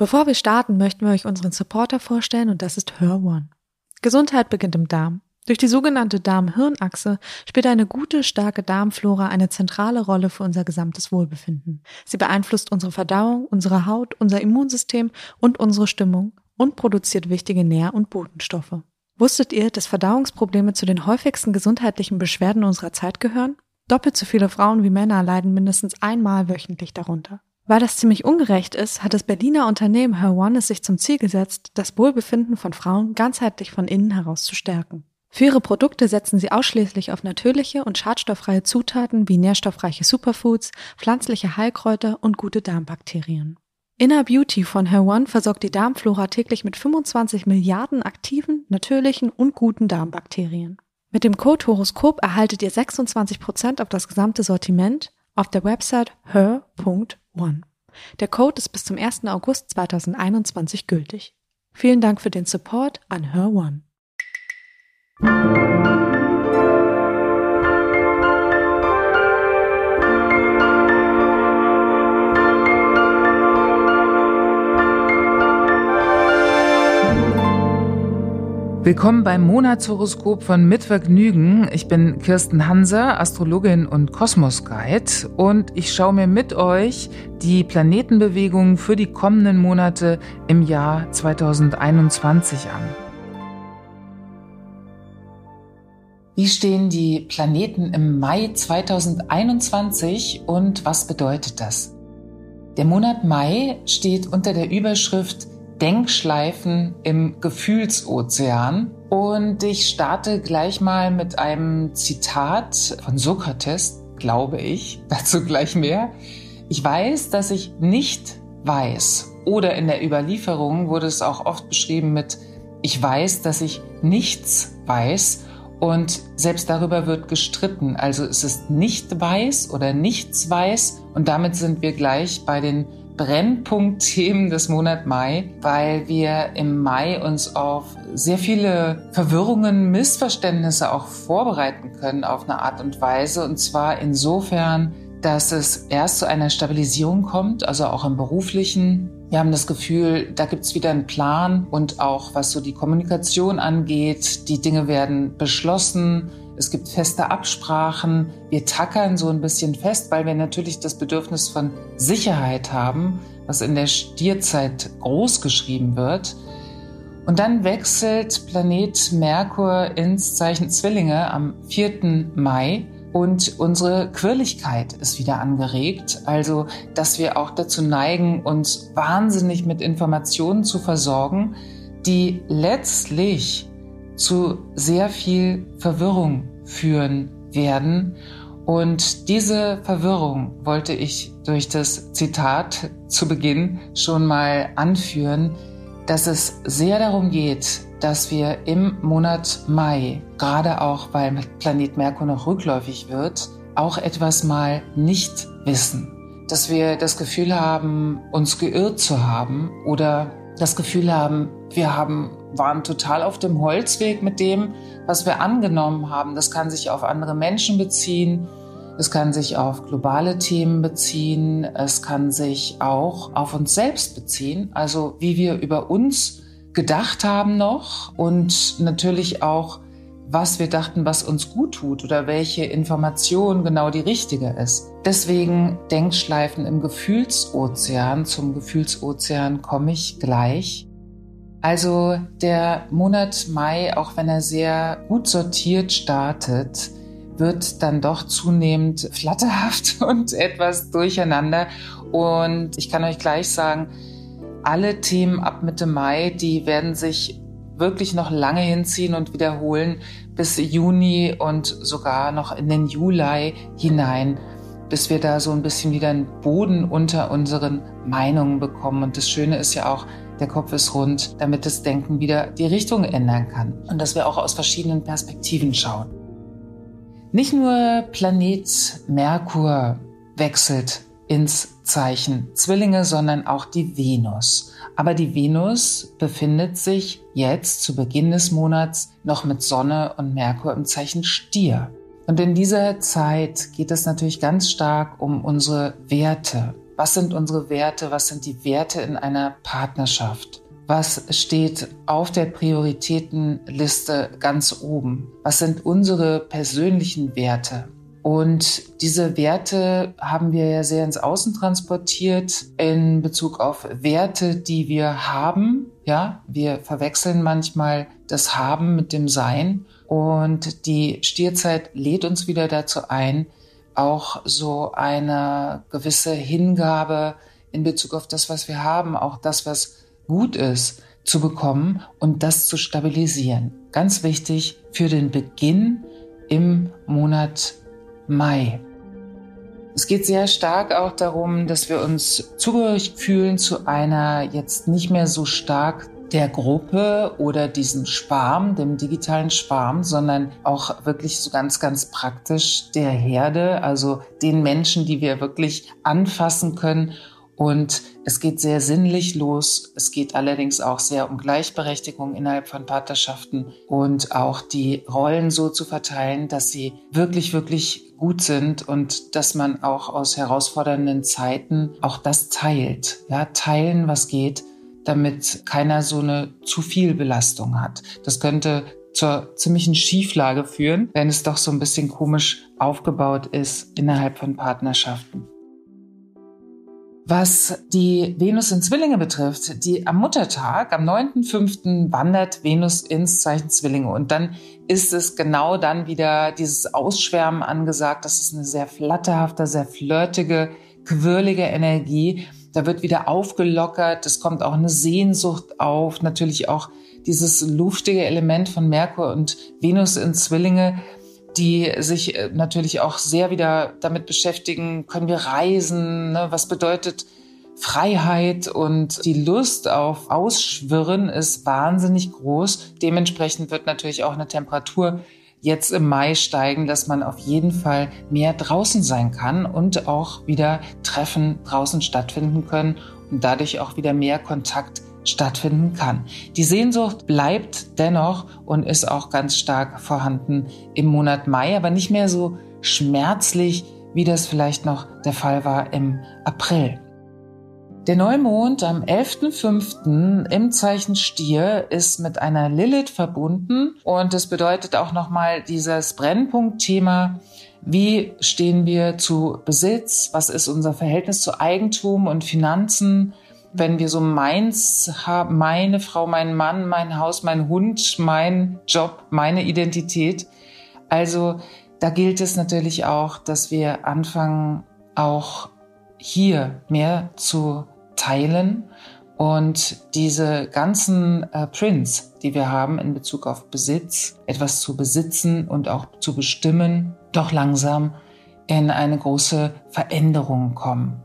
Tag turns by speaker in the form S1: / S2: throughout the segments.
S1: Bevor wir starten, möchten wir euch unseren Supporter vorstellen und das ist Her One. Gesundheit beginnt im Darm. Durch die sogenannte Darm-Hirn-Achse spielt eine gute, starke Darmflora eine zentrale Rolle für unser gesamtes Wohlbefinden. Sie beeinflusst unsere Verdauung, unsere Haut, unser Immunsystem und unsere Stimmung und produziert wichtige Nähr- und Botenstoffe. Wusstet ihr, dass Verdauungsprobleme zu den häufigsten gesundheitlichen Beschwerden unserer Zeit gehören? Doppelt so viele Frauen wie Männer leiden mindestens einmal wöchentlich darunter. Weil das ziemlich ungerecht ist, hat das Berliner Unternehmen Her es sich zum Ziel gesetzt, das Wohlbefinden von Frauen ganzheitlich von innen heraus zu stärken. Für ihre Produkte setzen sie ausschließlich auf natürliche und schadstofffreie Zutaten wie nährstoffreiche Superfoods, pflanzliche Heilkräuter und gute Darmbakterien. Inner Beauty von Her One versorgt die Darmflora täglich mit 25 Milliarden aktiven, natürlichen und guten Darmbakterien. Mit dem Code Horoskop erhaltet ihr 26% auf das gesamte Sortiment auf der Website her.one. Der Code ist bis zum 1. August 2021 gültig. Vielen Dank für den Support an Her
S2: Willkommen beim Monatshoroskop von Mitvergnügen. Ich bin Kirsten Hanser, Astrologin und Kosmos-Guide und ich schaue mir mit euch die Planetenbewegungen für die kommenden Monate im Jahr 2021 an. Wie stehen die Planeten im Mai 2021 und was bedeutet das? Der Monat Mai steht unter der Überschrift Denkschleifen im Gefühlsozean. Und ich starte gleich mal mit einem Zitat von Sokrates, glaube ich, dazu gleich mehr. Ich weiß, dass ich nicht weiß. Oder in der Überlieferung wurde es auch oft beschrieben mit Ich weiß, dass ich nichts weiß. Und selbst darüber wird gestritten. Also es ist nicht weiß oder nichts weiß. Und damit sind wir gleich bei den Brennpunktthemen des Monat Mai, weil wir im Mai uns auf sehr viele Verwirrungen, Missverständnisse auch vorbereiten können auf eine Art und Weise. Und zwar insofern, dass es erst zu einer Stabilisierung kommt, also auch im beruflichen. Wir haben das Gefühl, da gibt es wieder einen Plan und auch was so die Kommunikation angeht, die Dinge werden beschlossen, es gibt feste Absprachen. Wir tackern so ein bisschen fest, weil wir natürlich das Bedürfnis von Sicherheit haben, was in der Stierzeit groß geschrieben wird. Und dann wechselt Planet Merkur ins Zeichen Zwillinge am 4. Mai und unsere Quirligkeit ist wieder angeregt. Also, dass wir auch dazu neigen, uns wahnsinnig mit Informationen zu versorgen, die letztlich zu sehr viel Verwirrung führen werden. Und diese Verwirrung wollte ich durch das Zitat zu Beginn schon mal anführen, dass es sehr darum geht, dass wir im Monat Mai, gerade auch weil Planet Merkur noch rückläufig wird, auch etwas mal nicht wissen. Dass wir das Gefühl haben, uns geirrt zu haben oder das Gefühl haben, wir haben, waren total auf dem Holzweg mit dem, was wir angenommen haben. Das kann sich auf andere Menschen beziehen. Es kann sich auf globale Themen beziehen. Es kann sich auch auf uns selbst beziehen. Also wie wir über uns gedacht haben noch und natürlich auch, was wir dachten, was uns gut tut oder welche Information genau die richtige ist. Deswegen Denkschleifen im Gefühlsozean. Zum Gefühlsozean komme ich gleich. Also der Monat Mai, auch wenn er sehr gut sortiert startet, wird dann doch zunehmend flatterhaft und etwas durcheinander. Und ich kann euch gleich sagen, alle Themen ab Mitte Mai, die werden sich wirklich noch lange hinziehen und wiederholen bis Juni und sogar noch in den Juli hinein, bis wir da so ein bisschen wieder einen Boden unter unseren Meinungen bekommen. Und das Schöne ist ja auch, der Kopf ist rund, damit das Denken wieder die Richtung ändern kann und dass wir auch aus verschiedenen Perspektiven schauen. Nicht nur Planet Merkur wechselt ins Zeichen Zwillinge, sondern auch die Venus. Aber die Venus befindet sich jetzt zu Beginn des Monats noch mit Sonne und Merkur im Zeichen Stier. Und in dieser Zeit geht es natürlich ganz stark um unsere Werte, was sind unsere Werte, was sind die Werte in einer Partnerschaft. Was steht auf der Prioritätenliste ganz oben? Was sind unsere persönlichen Werte? Und diese Werte haben wir ja sehr ins Außen transportiert in Bezug auf Werte, die wir haben. Ja, wir verwechseln manchmal das Haben mit dem Sein. Und die Stierzeit lädt uns wieder dazu ein, auch so eine gewisse Hingabe in Bezug auf das, was wir haben, auch das, was gut ist, zu bekommen und das zu stabilisieren. Ganz wichtig für den Beginn im Monat Mai. Es geht sehr stark auch darum, dass wir uns zugehörig fühlen zu einer jetzt nicht mehr so stark der Gruppe oder diesem Schwarm, dem digitalen Schwarm, sondern auch wirklich so ganz, ganz praktisch der Herde, also den Menschen, die wir wirklich anfassen können und es geht sehr sinnlich los. Es geht allerdings auch sehr um Gleichberechtigung innerhalb von Partnerschaften und auch die Rollen so zu verteilen, dass sie wirklich, wirklich gut sind und dass man auch aus herausfordernden Zeiten auch das teilt. Ja, teilen, was geht, damit keiner so eine zu viel Belastung hat. Das könnte zur ziemlichen Schieflage führen, wenn es doch so ein bisschen komisch aufgebaut ist innerhalb von Partnerschaften. Was die Venus in Zwillinge betrifft, die am Muttertag, am 9.5. wandert Venus ins Zeichen Zwillinge. Und dann ist es genau dann wieder dieses Ausschwärmen angesagt. Das ist eine sehr flatterhafte, sehr flirtige, quirlige Energie. Da wird wieder aufgelockert. Es kommt auch eine Sehnsucht auf. Natürlich auch dieses luftige Element von Merkur und Venus in Zwillinge die sich äh, natürlich auch sehr wieder damit beschäftigen, können wir reisen, ne? was bedeutet Freiheit und die Lust auf Ausschwirren ist wahnsinnig groß. Dementsprechend wird natürlich auch eine Temperatur jetzt im Mai steigen, dass man auf jeden Fall mehr draußen sein kann und auch wieder Treffen draußen stattfinden können und dadurch auch wieder mehr Kontakt stattfinden kann. Die Sehnsucht bleibt dennoch und ist auch ganz stark vorhanden im Monat Mai, aber nicht mehr so schmerzlich, wie das vielleicht noch der Fall war im April. Der Neumond am 11.05. im Zeichen Stier ist mit einer Lilith verbunden und es bedeutet auch nochmal dieses Brennpunktthema, wie stehen wir zu Besitz, was ist unser Verhältnis zu Eigentum und Finanzen, wenn wir so meins haben, meine Frau, mein Mann, mein Haus, mein Hund, mein Job, meine Identität. Also da gilt es natürlich auch, dass wir anfangen, auch hier mehr zu teilen und diese ganzen äh, Prints, die wir haben in Bezug auf Besitz, etwas zu besitzen und auch zu bestimmen, doch langsam in eine große Veränderung kommen.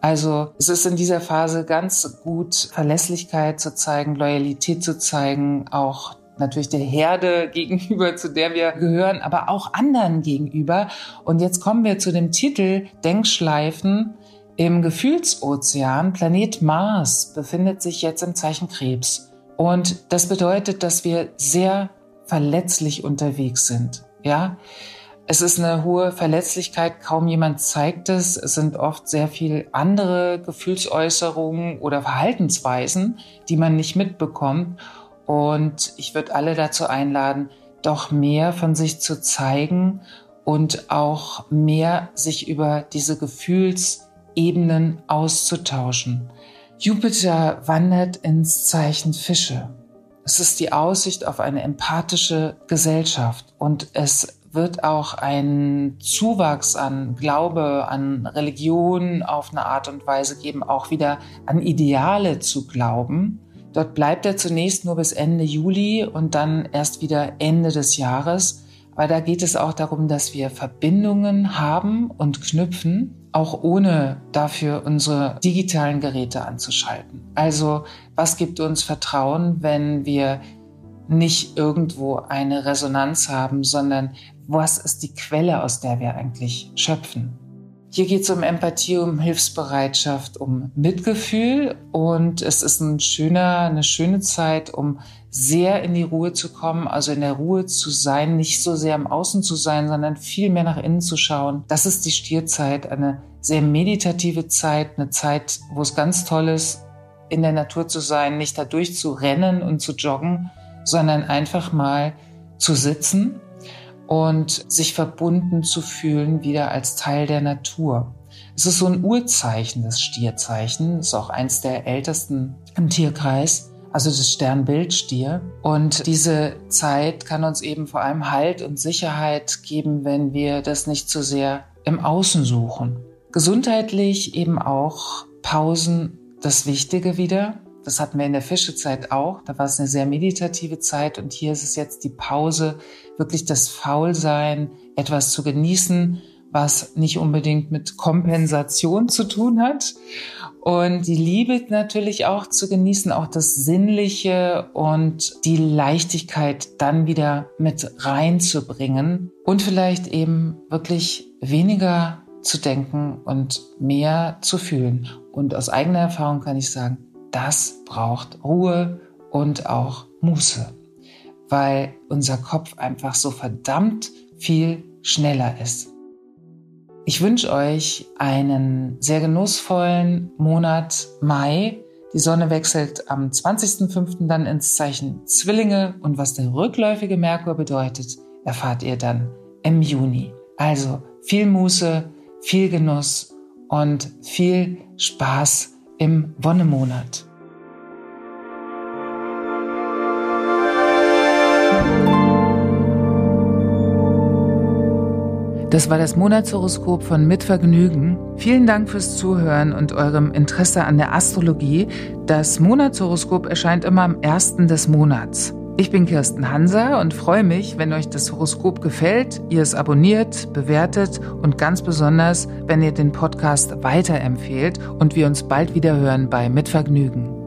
S2: Also es ist in dieser Phase ganz gut, Verlässlichkeit zu zeigen, Loyalität zu zeigen, auch natürlich der Herde gegenüber, zu der wir gehören, aber auch anderen gegenüber. Und jetzt kommen wir zu dem Titel Denkschleifen im Gefühlsozean. Planet Mars befindet sich jetzt im Zeichen Krebs. Und das bedeutet, dass wir sehr verletzlich unterwegs sind. Ja, es ist eine hohe Verletzlichkeit, kaum jemand zeigt es. Es sind oft sehr viel andere Gefühlsäußerungen oder Verhaltensweisen, die man nicht mitbekommt. Und ich würde alle dazu einladen, doch mehr von sich zu zeigen und auch mehr sich über diese Gefühlsebenen auszutauschen. Jupiter wandert ins Zeichen Fische. Es ist die Aussicht auf eine empathische Gesellschaft und es wird auch ein Zuwachs an Glaube, an Religion auf eine Art und Weise geben, auch wieder an Ideale zu glauben. Dort bleibt er zunächst nur bis Ende Juli und dann erst wieder Ende des Jahres. Aber da geht es auch darum, dass wir Verbindungen haben und knüpfen, auch ohne dafür unsere digitalen Geräte anzuschalten. Also was gibt uns Vertrauen, wenn wir nicht irgendwo eine Resonanz haben, sondern was ist die Quelle, aus der wir eigentlich schöpfen. Hier geht es um Empathie, um Hilfsbereitschaft, um Mitgefühl und es ist ein schöner, eine schöne Zeit, um sehr in die Ruhe zu kommen, also in der Ruhe zu sein, nicht so sehr im Außen zu sein, sondern viel mehr nach innen zu schauen. Das ist die Stierzeit, eine sehr meditative Zeit, eine Zeit, wo es ganz toll ist, in der Natur zu sein, nicht dadurch zu rennen und zu joggen, sondern einfach mal zu sitzen und sich verbunden zu fühlen wieder als Teil der Natur. Es ist so ein Urzeichen, das Stierzeichen, ist auch eins der ältesten im Tierkreis, also das Sternbild Stier. Und diese Zeit kann uns eben vor allem Halt und Sicherheit geben, wenn wir das nicht zu sehr im Außen suchen. Gesundheitlich eben auch Pausen das Wichtige wieder. Das hatten wir in der Fischezeit auch. Da war es eine sehr meditative Zeit und hier ist es jetzt die Pause, wirklich das Faulsein, etwas zu genießen, was nicht unbedingt mit Kompensation zu tun hat. Und die Liebe natürlich auch zu genießen, auch das Sinnliche und die Leichtigkeit dann wieder mit reinzubringen und vielleicht eben wirklich weniger zu denken und mehr zu fühlen. Und aus eigener Erfahrung kann ich sagen, das braucht Ruhe und auch Muße, weil unser Kopf einfach so verdammt viel schneller ist. Ich wünsche euch einen sehr genussvollen Monat Mai. Die Sonne wechselt am 20.05. dann ins Zeichen Zwillinge und was der rückläufige Merkur bedeutet, erfahrt ihr dann im Juni. Also viel Muße, viel Genuss und viel Spaß im Wonnemonat. Das war das Monatshoroskop von Mitvergnügen. Vielen Dank fürs Zuhören und eurem Interesse an der Astrologie. Das Monatshoroskop erscheint immer am ersten des Monats. Ich bin Kirsten Hanser und freue mich, wenn euch das Horoskop gefällt, ihr es abonniert, bewertet und ganz besonders, wenn ihr den Podcast weiterempfehlt und wir uns bald wieder hören bei Mitvergnügen.